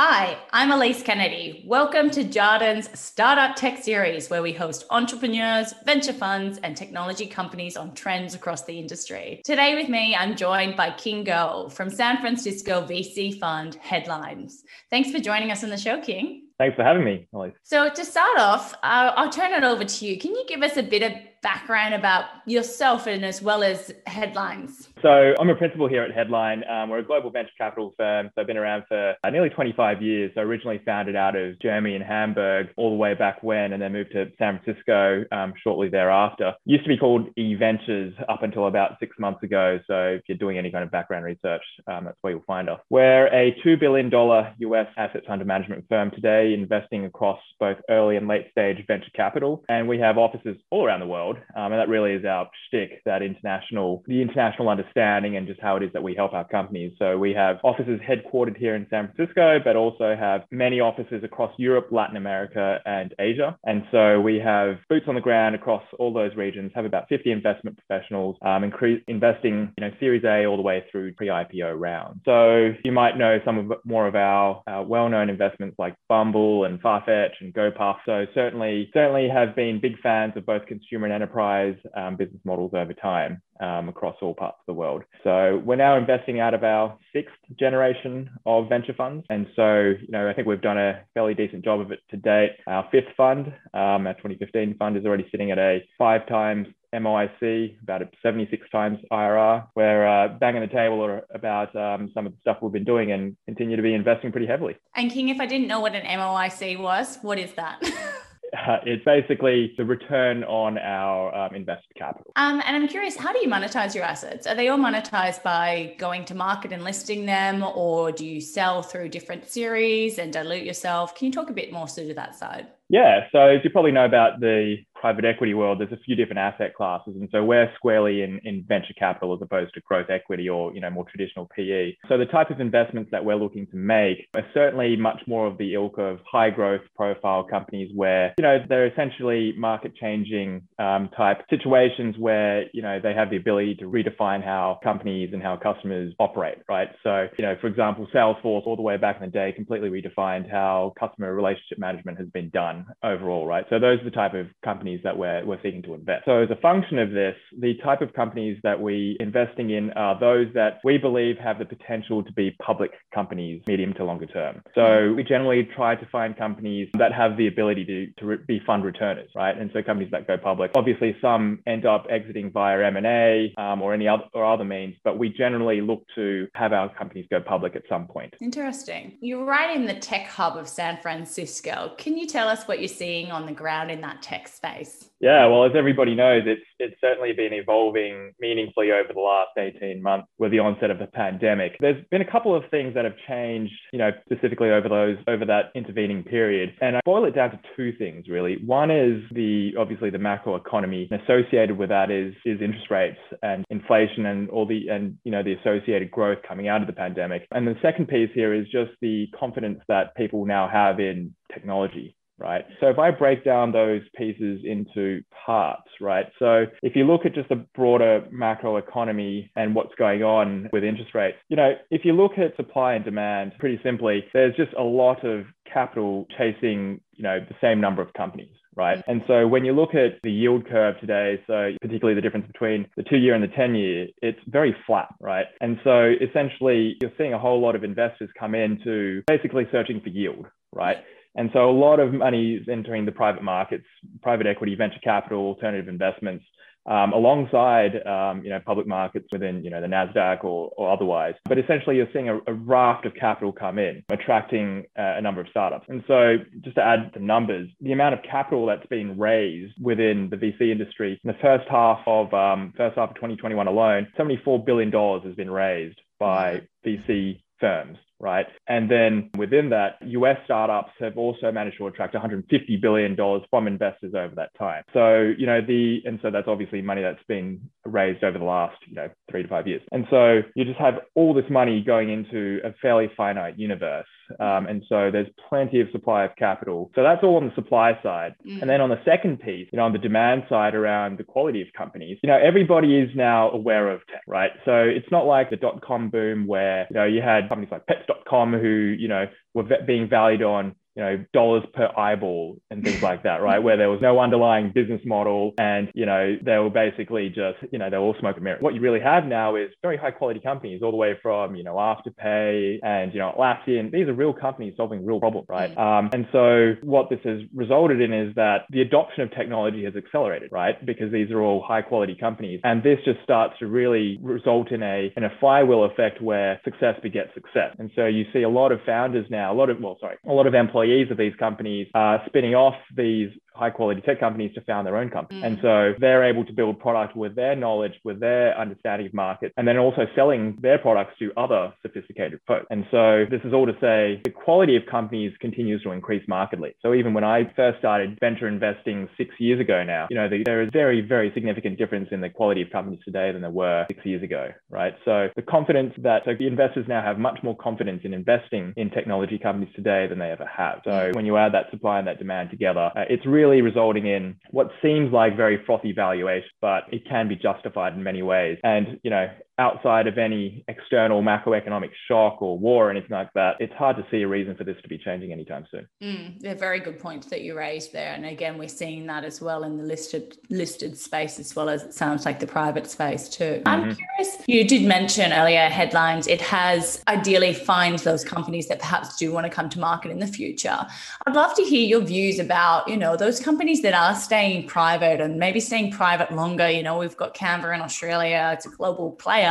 Hi, I'm Elise Kennedy. Welcome to Jarden's Startup Tech Series, where we host entrepreneurs, venture funds, and technology companies on trends across the industry. Today, with me, I'm joined by King Goh from San Francisco VC fund Headlines. Thanks for joining us on the show, King. Thanks for having me, Elise. So, to start off, uh, I'll turn it over to you. Can you give us a bit of background about yourself and as well as Headlines? So I'm a principal here at Headline. Um, we're a global venture capital firm. So I've been around for uh, nearly 25 years. So originally founded out of Germany and Hamburg all the way back when, and then moved to San Francisco um, shortly thereafter. Used to be called eVentures up until about six months ago. So if you're doing any kind of background research, um, that's where you'll find us. We're a $2 billion US assets under management firm today, investing across both early and late stage venture capital. And we have offices all around the world. Um, and that really is our shtick, that international, the international understanding and just how it is that we help our companies. So we have offices headquartered here in San Francisco, but also have many offices across Europe, Latin America, and Asia. And so we have boots on the ground across all those regions, have about 50 investment professionals um, investing, you know, Series A all the way through pre-IPO rounds. So you might know some of more of our, our well-known investments like Bumble and Farfetch and GoPuff. So certainly, certainly have been big fans of both consumer and enterprise um, business models over time um, across all parts of the world. So we're now investing out of our sixth generation of venture funds. And so, you know, I think we've done a fairly decent job of it to date. Our fifth fund, um, our 2015 fund, is already sitting at a five times MOIC, about a 76 times IRR. We're uh, banging the table about um, some of the stuff we've been doing and continue to be investing pretty heavily. And King, if I didn't know what an MOIC was, what is that? Uh, it's basically the return on our um, invested capital. Um, and I'm curious, how do you monetize your assets? Are they all monetized by going to market and listing them, or do you sell through different series and dilute yourself? Can you talk a bit more to that side? Yeah, so as you probably know about the private equity world, there's a few different asset classes. And so we're squarely in, in venture capital as opposed to growth equity or, you know, more traditional PE. So the type of investments that we're looking to make are certainly much more of the ilk of high growth profile companies where, you know, they're essentially market changing um, type situations where, you know, they have the ability to redefine how companies and how customers operate, right? So, you know, for example, Salesforce all the way back in the day completely redefined how customer relationship management has been done overall, right? So those are the type of companies companies that we're, we're seeking to invest. So as a function of this, the type of companies that we investing in are those that we believe have the potential to be public companies medium to longer term. So we generally try to find companies that have the ability to, to re- be fund returners, right? And so companies that go public. Obviously, some end up exiting via M&A um, or any other or other means, but we generally look to have our companies go public at some point. Interesting. You're right in the tech hub of San Francisco. Can you tell us what you're seeing on the ground in that tech space? Yeah, well, as everybody knows, it's it's certainly been evolving meaningfully over the last 18 months with the onset of the pandemic. There's been a couple of things that have changed, you know, specifically over those over that intervening period. And I boil it down to two things really. One is the obviously the macro economy. And associated with that is is interest rates and inflation and all the and you know the associated growth coming out of the pandemic. And the second piece here is just the confidence that people now have in technology right? So if I break down those pieces into parts, right? So if you look at just the broader macro economy and what's going on with interest rates, you know, if you look at supply and demand, pretty simply, there's just a lot of capital chasing, you know, the same number of companies. Right. And so when you look at the yield curve today, so particularly the difference between the two year and the 10 year, it's very flat. Right. And so essentially, you're seeing a whole lot of investors come in to basically searching for yield. Right. And so a lot of money is entering the private markets, private equity, venture capital, alternative investments, um, alongside um, you know public markets within you know the Nasdaq or, or otherwise. But essentially, you're seeing a, a raft of capital come in, attracting uh, a number of startups. And so, just to add the numbers, the amount of capital that's been raised within the VC industry in the first half of um, first half of 2021 alone, 74 billion dollars has been raised by VC firms right? And then within that, US startups have also managed to attract $150 billion from investors over that time. So, you know, the, and so that's obviously money that's been raised over the last, you know, three to five years. And so you just have all this money going into a fairly finite universe. Um, and so there's plenty of supply of capital. So that's all on the supply side. Mm. And then on the second piece, you know, on the demand side around the quality of companies, you know, everybody is now aware of tech, right? So it's not like the dot com boom where, you know, you had companies like pets.com who, you know, were being valued on you know, dollars per eyeball and things like that, right? Where there was no underlying business model and, you know, they were basically just, you know, they were all smoke and mirrors. What you really have now is very high quality companies all the way from, you know, Afterpay and, you know, Atlassian. These are real companies solving real problems, right? Um, and so what this has resulted in is that the adoption of technology has accelerated, right? Because these are all high quality companies. And this just starts to really result in a, in a flywheel effect where success begets success. And so you see a lot of founders now, a lot of, well, sorry, a lot of employees employees of these companies are spinning off these high quality tech companies to found their own company. Mm. And so they're able to build product with their knowledge, with their understanding of market, and then also selling their products to other sophisticated folks. And so this is all to say the quality of companies continues to increase markedly. So even when I first started venture investing six years ago now, you know, the, there is very, very significant difference in the quality of companies today than there were six years ago, right? So the confidence that so the investors now have much more confidence in investing in technology companies today than they ever have. So mm. when you add that supply and that demand together, uh, it's really really resulting in what seems like very frothy valuation, but it can be justified in many ways. And, you know, outside of any external macroeconomic shock or war or anything like that, it's hard to see a reason for this to be changing anytime soon. Mm, they're very good points that you raised there. And again, we're seeing that as well in the listed listed space as well as it sounds like the private space too. Mm-hmm. I'm curious, you did mention earlier headlines, it has ideally finds those companies that perhaps do want to come to market in the future. I'd love to hear your views about, you know, those companies that are staying private and maybe staying private longer. You know, we've got Canva in Australia, it's a global player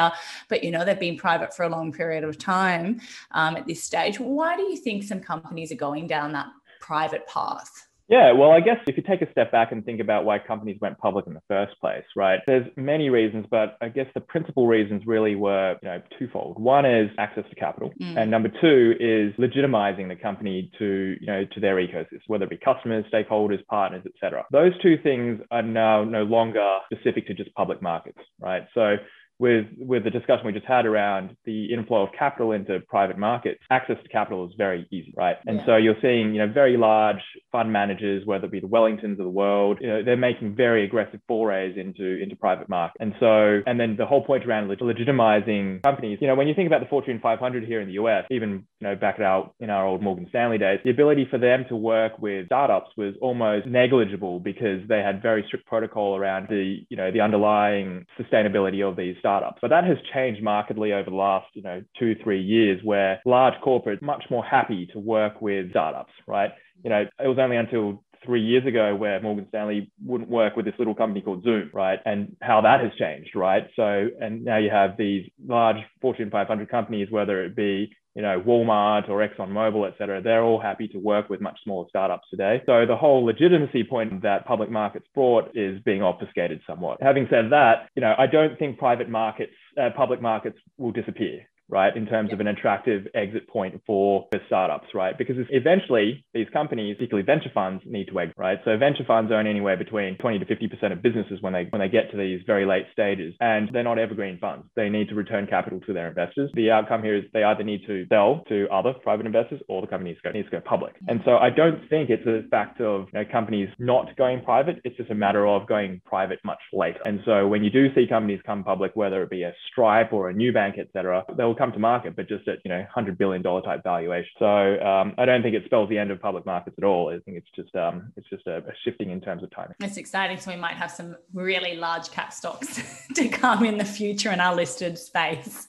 but you know they've been private for a long period of time um, at this stage. Why do you think some companies are going down that private path? Yeah, well, I guess if you take a step back and think about why companies went public in the first place, right? There's many reasons, but I guess the principal reasons really were, you know, twofold. One is access to capital, mm. and number two is legitimizing the company to, you know, to their ecosystem, whether it be customers, stakeholders, partners, etc. Those two things are now no longer specific to just public markets, right? So with with the discussion we just had around the inflow of capital into private markets, access to capital is very easy, right? And yeah. so you're seeing, you know, very large fund managers, whether it be the Wellingtons of the world, you know, they're making very aggressive forays into into private market. And so, and then the whole point around legitimizing companies, you know, when you think about the Fortune 500 here in the US, even you know back out in our old Morgan Stanley days, the ability for them to work with startups was almost negligible because they had very strict protocol around the you know the underlying sustainability of these startups. But that has changed markedly over the last, you know, two, three years where large corporates much more happy to work with startups, right? You know, it was only until three years ago where Morgan Stanley wouldn't work with this little company called Zoom, right? And how that has changed, right? So, and now you have these large Fortune 500 companies, whether it be you know, Walmart or ExxonMobil, et cetera, they're all happy to work with much smaller startups today. So the whole legitimacy point that public markets brought is being obfuscated somewhat. Having said that, you know, I don't think private markets, uh, public markets will disappear right, in terms of an attractive exit point for, for startups, right? Because eventually these companies, particularly venture funds, need to exit, right? So venture funds own anywhere between 20 to 50% of businesses when they when they get to these very late stages, and they're not evergreen funds. They need to return capital to their investors. The outcome here is they either need to sell to other private investors or the company needs to go public. Mm-hmm. And so I don't think it's a fact of you know, companies not going private. It's just a matter of going private much later. And so when you do see companies come public, whether it be a Stripe or a Nubank, et cetera, they'll come to market, but just at you know hundred billion dollar type valuation. So um, I don't think it spells the end of public markets at all. I think it's just um, it's just a, a, shifting in terms of timing. It's exciting. So we might have some really large cap stocks to come in the future in our listed space.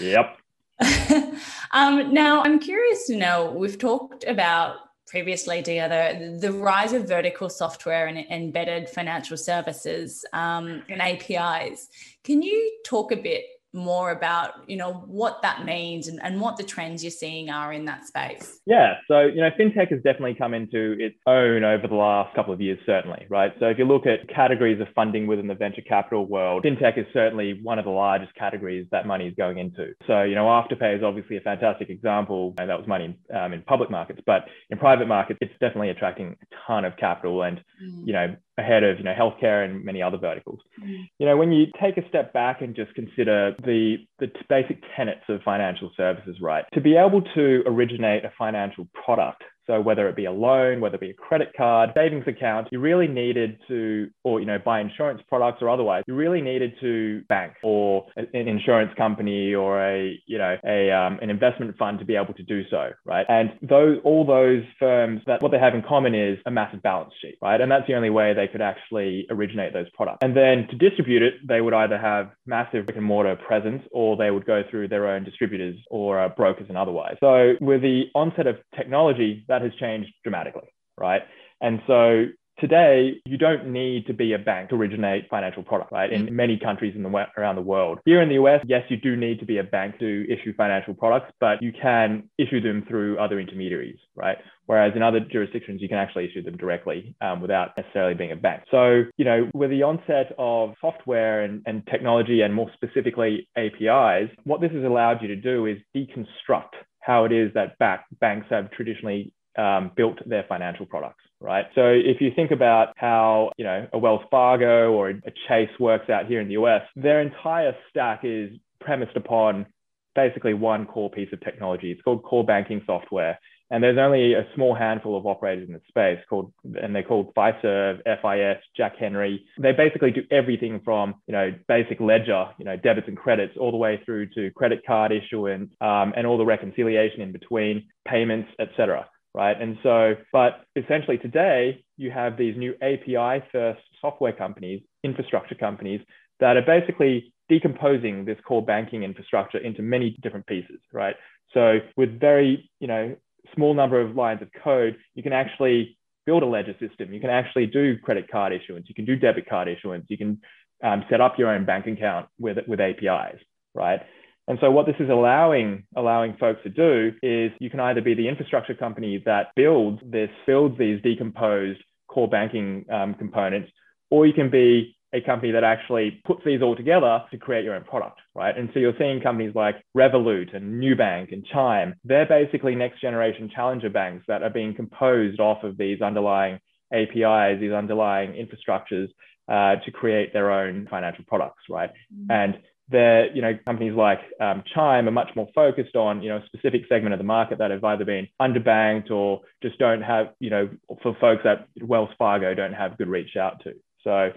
Yep. um, now I'm curious to know. We've talked about previously, the, the rise of vertical software and embedded financial services um, and APIs. Can you talk a bit more about you know what that means and, and what the trends you're seeing are in that space. Yeah. So you know fintech has definitely come into its own over the last couple of years certainly right? So if you look at categories of funding within the venture capital world fintech is certainly one of the largest categories that money is going into. So you know afterpay is obviously a fantastic example. And that was money um, in public markets but in private markets it's definitely attracting a ton of capital and mm. you know ahead of you know healthcare and many other verticals. Mm. You know, when you take a step back and just consider the the basic tenets of financial services, right? To be able to originate a financial product so whether it be a loan, whether it be a credit card, savings account, you really needed to, or you know, buy insurance products or otherwise, you really needed to bank or an insurance company or a you know a um, an investment fund to be able to do so, right? And those all those firms that what they have in common is a massive balance sheet, right? And that's the only way they could actually originate those products. And then to distribute it, they would either have massive brick and mortar presence or they would go through their own distributors or uh, brokers and otherwise. So with the onset of technology, that that has changed dramatically, right? And so today you don't need to be a bank to originate financial product right? In many countries in the around the world. Here in the us yes you do need to be a bank to issue financial products but you can issue them through other intermediaries right? Whereas in other jurisdictions you can actually issue them directly um, without necessarily being a bank. So you know with the onset of software and, and technology and more specifically apis what this has allowed you to do is deconstruct how it is that back, banks have traditionally um, built their financial products, right? So if you think about how, you know, a Wells Fargo or a Chase works out here in the US, their entire stack is premised upon basically one core piece of technology. It's called core banking software. And there's only a small handful of operators in the space called, and they're called Fiserv, FIS, Jack Henry. They basically do everything from, you know, basic ledger, you know, debits and credits, all the way through to credit card issuance um, and all the reconciliation in between, payments, etc right? And so, but essentially today, you have these new API first software companies, infrastructure companies that are basically decomposing this core banking infrastructure into many different pieces, right? So with very, you know, small number of lines of code, you can actually build a ledger system. You can actually do credit card issuance. You can do debit card issuance. You can um, set up your own bank account with, with APIs, right? And so what this is allowing allowing folks to do is you can either be the infrastructure company that builds this builds these decomposed core banking um, components, or you can be a company that actually puts these all together to create your own product, right? And so you're seeing companies like Revolut and Nubank and Chime. They're basically next generation challenger banks that are being composed off of these underlying APIs, these underlying infrastructures uh, to create their own financial products, right? Mm-hmm. And there, you know, companies like um, Chime are much more focused on, you know, a specific segment of the market that have either been underbanked or just don't have, you know, for folks that Wells Fargo don't have good reach out to. So,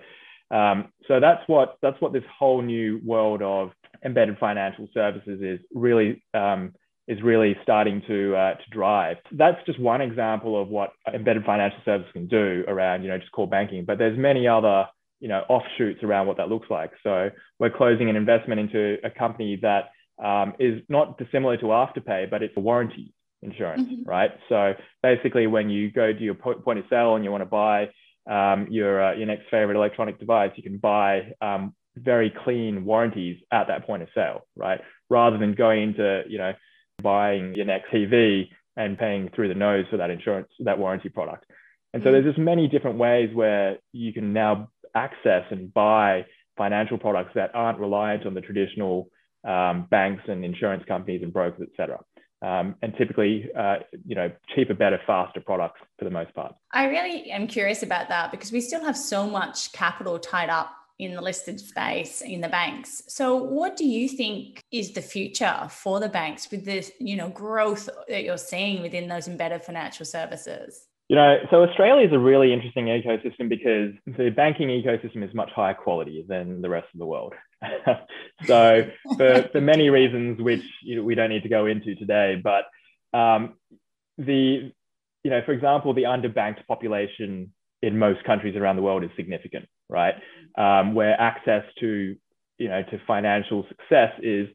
um, so that's what that's what this whole new world of embedded financial services is really um, is really starting to uh, to drive. That's just one example of what embedded financial services can do around, you know, just core banking. But there's many other you know offshoots around what that looks like. So we're closing an investment into a company that um, is not dissimilar to Afterpay, but it's a warranty insurance, mm-hmm. right? So basically, when you go to your point of sale and you want to buy um, your uh, your next favorite electronic device, you can buy um, very clean warranties at that point of sale, right? Rather than going into you know buying your next TV and paying through the nose for that insurance that warranty product. And so mm-hmm. there's just many different ways where you can now access and buy financial products that aren't reliant on the traditional um, banks and insurance companies and brokers, et cetera. Um, and typically, uh, you know, cheaper, better, faster products for the most part. I really am curious about that because we still have so much capital tied up in the listed space in the banks. So, what do you think is the future for the banks with this, you know, growth that you're seeing within those embedded financial services? You know, so Australia is a really interesting ecosystem because the banking ecosystem is much higher quality than the rest of the world. so, for, for many reasons, which you know, we don't need to go into today, but um, the, you know, for example, the underbanked population in most countries around the world is significant, right? Um, where access to, you know, to financial success is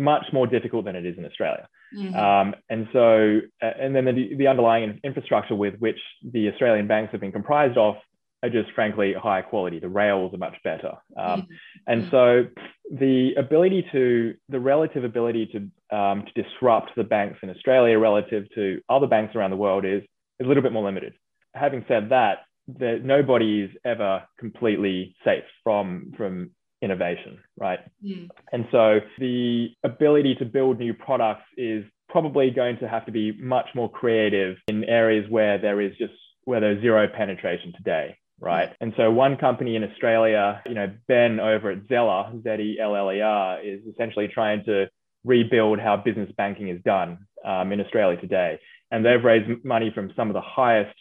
much more difficult than it is in Australia. Mm-hmm. Um, and so, and then the, the underlying infrastructure with which the Australian banks have been comprised of are just frankly higher quality. The rails are much better. Um, mm-hmm. And so the ability to, the relative ability to, um, to disrupt the banks in Australia relative to other banks around the world is, is a little bit more limited. Having said that, that nobody is ever completely safe from, from innovation, right? Mm. And so the ability to build new products is probably going to have to be much more creative in areas where there is just where there's zero penetration today, right? And so one company in Australia, you know, Ben over at Zeller, Z-E-L-L-E-R, is essentially trying to rebuild how business banking is done um, in Australia today. And they've raised money from some of the highest,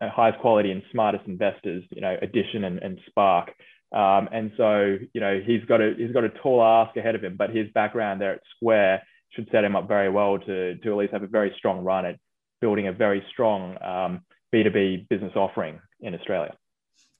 highest quality and smartest investors, you know, Addition and, and Spark. Um, and so, you know, he's got a he's got a tall ask ahead of him, but his background there at Square should set him up very well to to at least have a very strong run at building a very strong um, B2B business offering in Australia.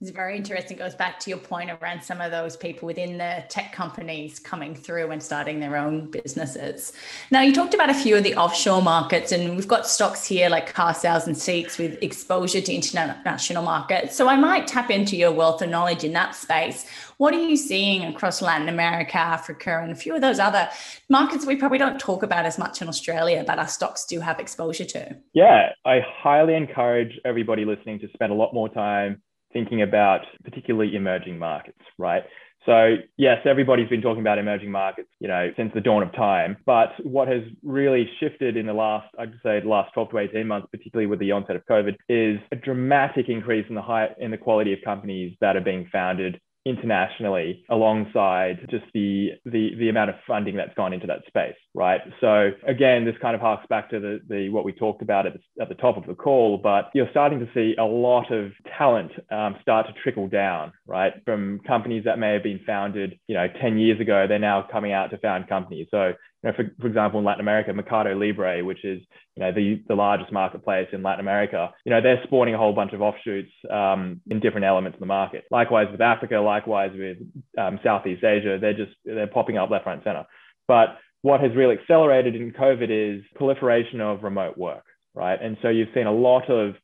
It's very interesting. It goes back to your point around some of those people within the tech companies coming through and starting their own businesses. Now, you talked about a few of the offshore markets, and we've got stocks here like carsales and SEEKS with exposure to international markets. So I might tap into your wealth of knowledge in that space. What are you seeing across Latin America, Africa, and a few of those other markets we probably don't talk about as much in Australia, but our stocks do have exposure to? Yeah, I highly encourage everybody listening to spend a lot more time thinking about particularly emerging markets, right? So yes, everybody's been talking about emerging markets, you know, since the dawn of time. But what has really shifted in the last, I'd say, the last 12 to 18 months, particularly with the onset of COVID, is a dramatic increase in the high in the quality of companies that are being founded internationally alongside just the, the the amount of funding that's gone into that space right? So again this kind of harks back to the, the what we talked about at the, at the top of the call but you're starting to see a lot of talent um, start to trickle down right? From companies that may have been founded you know 10 years ago they're now coming out to found companies. So know, for, for example, in Latin America, Mercado Libre, which is you know the, the largest marketplace in Latin America, you know they're spawning a whole bunch of offshoots um, in different elements of the market. Likewise with Africa, likewise with um, Southeast Asia, they're just they're popping up left, right, and center. But what has really accelerated in COVID is proliferation of remote work, right? And so you've seen a lot of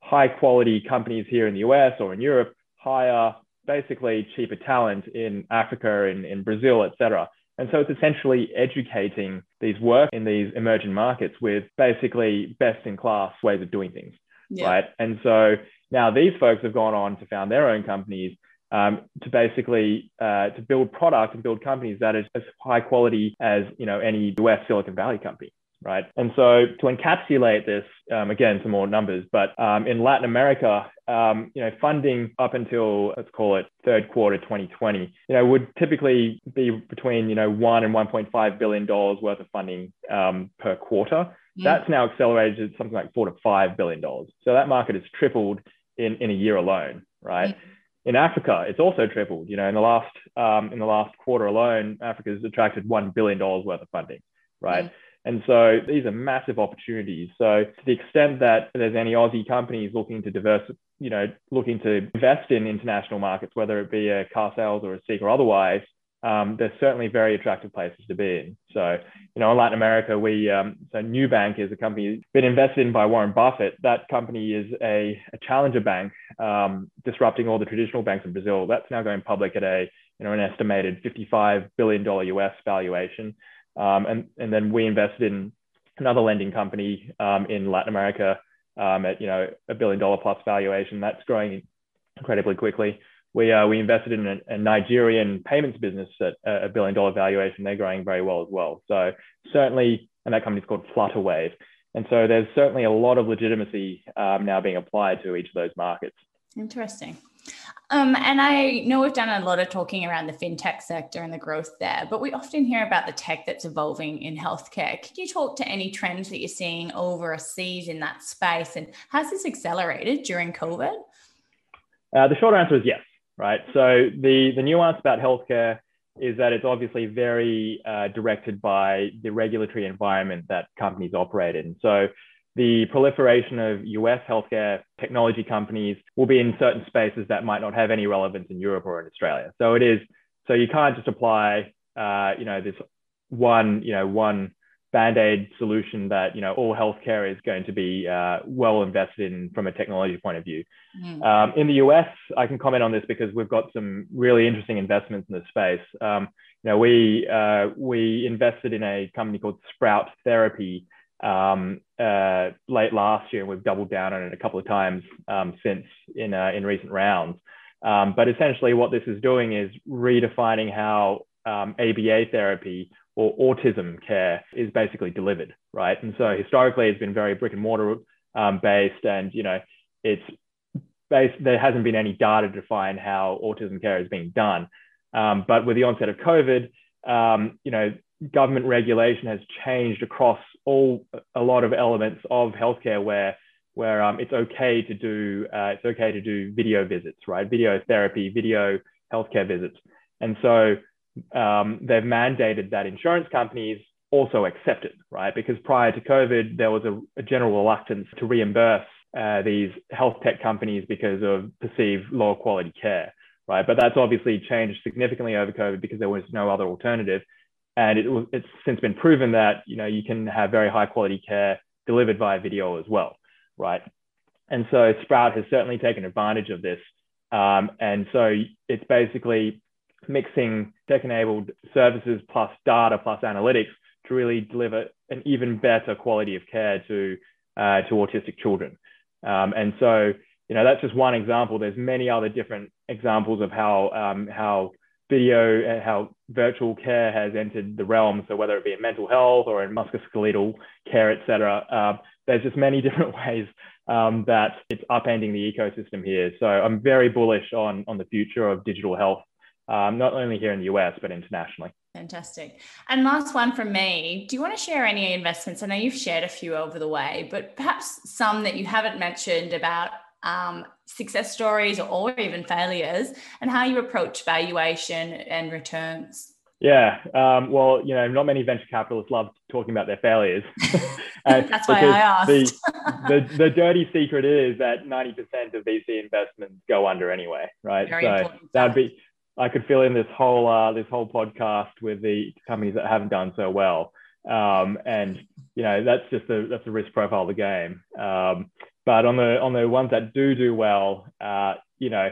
high quality companies here in the US or in Europe hire basically cheaper talent in Africa, in, in Brazil, et cetera and so it's essentially educating these work in these emerging markets with basically best in class ways of doing things. Yeah. Right. And so now these folks have gone on to found their own companies um, to basically uh, to build product and build companies that is as high quality as you know any US Silicon Valley company right? And so to encapsulate this, um, again, some more numbers, but um, in Latin America, um, you know, funding up until let's call it third quarter 2020, you know, would typically be between you know one and 1.5 billion dollars worth of funding um, per quarter. Mm. That's now accelerated to something like four to five billion dollars. So that market has tripled in in a year alone, right? Mm. In Africa, it's also tripled. You know, in the last um, in the last quarter alone, Africa has attracted one billion dollars worth of funding, right? Mm. And so these are massive opportunities. So to the extent that there's any Aussie companies looking to diverse, you know, looking to invest in international markets, whether it be a car sales or a SEEK or otherwise, um, there's certainly very attractive places to be in. So, you know, in Latin America, we, um, so Nubank is a company been invested in by Warren Buffett. That company is a, a challenger bank, um, disrupting all the traditional banks in Brazil. That's now going public at a, you know, an estimated $55 billion US valuation. Um, and, and then we invested in another lending company um, in Latin America um, at you know a billion dollar plus valuation. That's growing incredibly quickly. We uh, we invested in a, a, Nigerian payments business at a billion dollar valuation. They're growing very well as well. So certainly, and that company's called Flutterwave. And so there's certainly a lot of legitimacy um, now being applied to each of those markets. Interesting. Um, and I know we've done a lot of talking around the fintech sector and the growth there, but we often hear about the tech that's evolving in healthcare. Could you talk to any trends that you're seeing overseas in that space? And has this accelerated during COVID? Uh, the short answer is yes, right? So the, the nuance about healthcare is that it's obviously very uh, directed by the regulatory environment that companies operate in. So the proliferation of US healthcare technology companies will be in certain spaces that might not have any relevance in Europe or in Australia. So it is, so you can't just apply, uh, you know, this one, you know, one band-aid solution that, you know, all healthcare is going to be uh, well invested in from a technology point of view. Mm. Um, in the US, I can comment on this because we've got some really interesting investments in this space. Um, you know, we, uh, we invested in a company called Sprout Therapy, um, uh, late last year, and we've doubled down on it a couple of times um, since in uh, in recent rounds. Um, but essentially, what this is doing is redefining how um, ABA therapy or autism care is basically delivered, right? And so historically, it's been very brick and mortar um, based, and you know, it's based, there hasn't been any data to define how autism care is being done. Um, but with the onset of COVID, um, you know, government regulation has changed across all a lot of elements of healthcare where where um, it's okay to do uh, it's okay to do video visits, right? Video therapy, video healthcare visits, and so um, they've mandated that insurance companies also accept it, right? Because prior to COVID, there was a, a general reluctance to reimburse uh, these health tech companies because of perceived lower quality care, right? But that's obviously changed significantly over COVID because there was no other alternative. And it, it's since been proven that you know you can have very high quality care delivered via video as well, right? And so Sprout has certainly taken advantage of this. Um, and so it's basically mixing tech-enabled services plus data plus analytics to really deliver an even better quality of care to uh, to autistic children. Um, and so, you know, that's just one example. There's many other different examples of how um, how video and how virtual care has entered the realm. So whether it be in mental health or in musculoskeletal care, et cetera, uh, there's just many different ways um, that it's upending the ecosystem here. So I'm very bullish on on the future of digital health, um, not only here in the US but internationally. Fantastic. And last one from me. Do you want to share any investments? I know you've shared a few over the way, but perhaps some that you haven't mentioned about um, success stories or even failures and how you approach valuation and returns. Yeah, um, well, you know, not many venture capitalists love talking about their failures. That's why I asked. the, the, the dirty secret is that 90% of VC investments go under anyway, right? Very so that'd be I could fill in this whole uh, this whole podcast with the companies that haven't done so well, um, and you know that's just a that's a risk profile of the game. Um, but on the on the ones that do do well, uh, you know,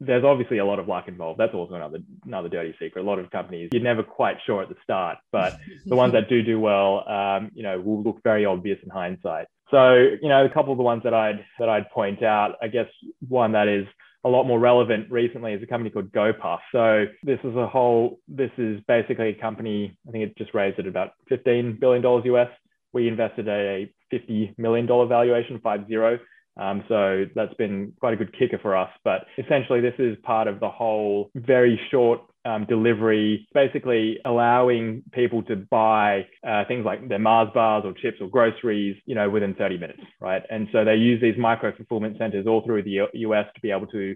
there's obviously a lot of luck involved. That's also another another dirty secret. A lot of companies you're never quite sure at the start, but the ones that do do well, um, you know, will look very obvious in hindsight. So you know, a couple of the ones that I'd that I'd point out, I guess one that is a lot more relevant recently is a company called GoPuff. So this is a whole, this is basically a company, I think it just raised at about $15 billion US. We invested a $50 million valuation, five zero. Um, so that's been quite a good kicker for us. But essentially, this is part of the whole very short um, delivery, basically allowing people to buy uh, things like their Mars bars or chips or groceries, you know, within 30 minutes, right? And so they use these micro fulfillment centers all through the US to be able to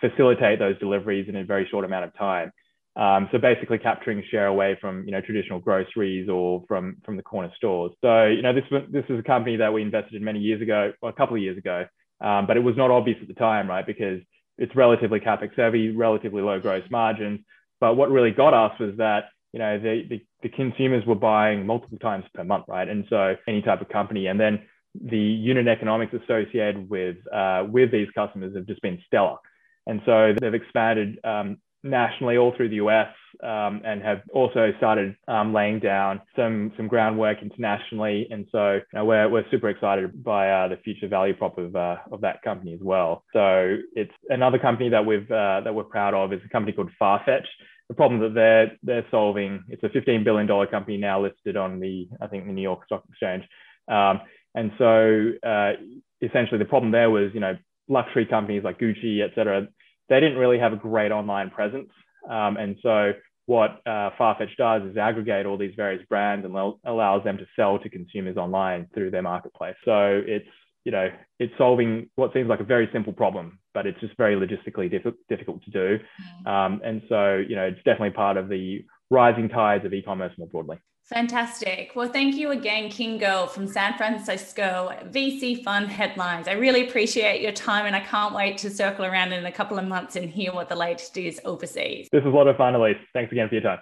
facilitate those deliveries in a very short amount of time. Um, so basically capturing share away from you know traditional groceries or from from the corner stores. So you know this this is a company that we invested in many years ago, a couple of years ago, um, but it was not obvious at the time, right? Because it's relatively capex heavy, relatively low gross margins. But what really got us was that you know the, the, the consumers were buying multiple times per month, right? And so any type of company, and then the unit economics associated with uh, with these customers have just been stellar. And so they've expanded um, nationally all through the US um, and have also started um, laying down some some groundwork internationally. And so you know, we're, we're super excited by uh, the future value prop of, uh, of that company as well. So it's another company that we've uh, that we're proud of is a company called Farfetch the problem that they're they're solving. It's a 15 billion dollar company now listed on the I think the New York Stock Exchange, um, and so uh, essentially the problem there was you know luxury companies like Gucci, et cetera, they didn't really have a great online presence, um, and so what uh, Farfetch does is aggregate all these various brands and allows them to sell to consumers online through their marketplace. So it's you know it's solving what seems like a very simple problem but it's just very logistically diff- difficult to do. Mm. Um, and so, you know, it's definitely part of the rising tides of e-commerce more broadly. Fantastic. Well, thank you again, King Goh from San Francisco, VC Fund Headlines. I really appreciate your time and I can't wait to circle around in a couple of months and hear what the latest is overseas. This was a lot of fun, Elise. Thanks again for your time.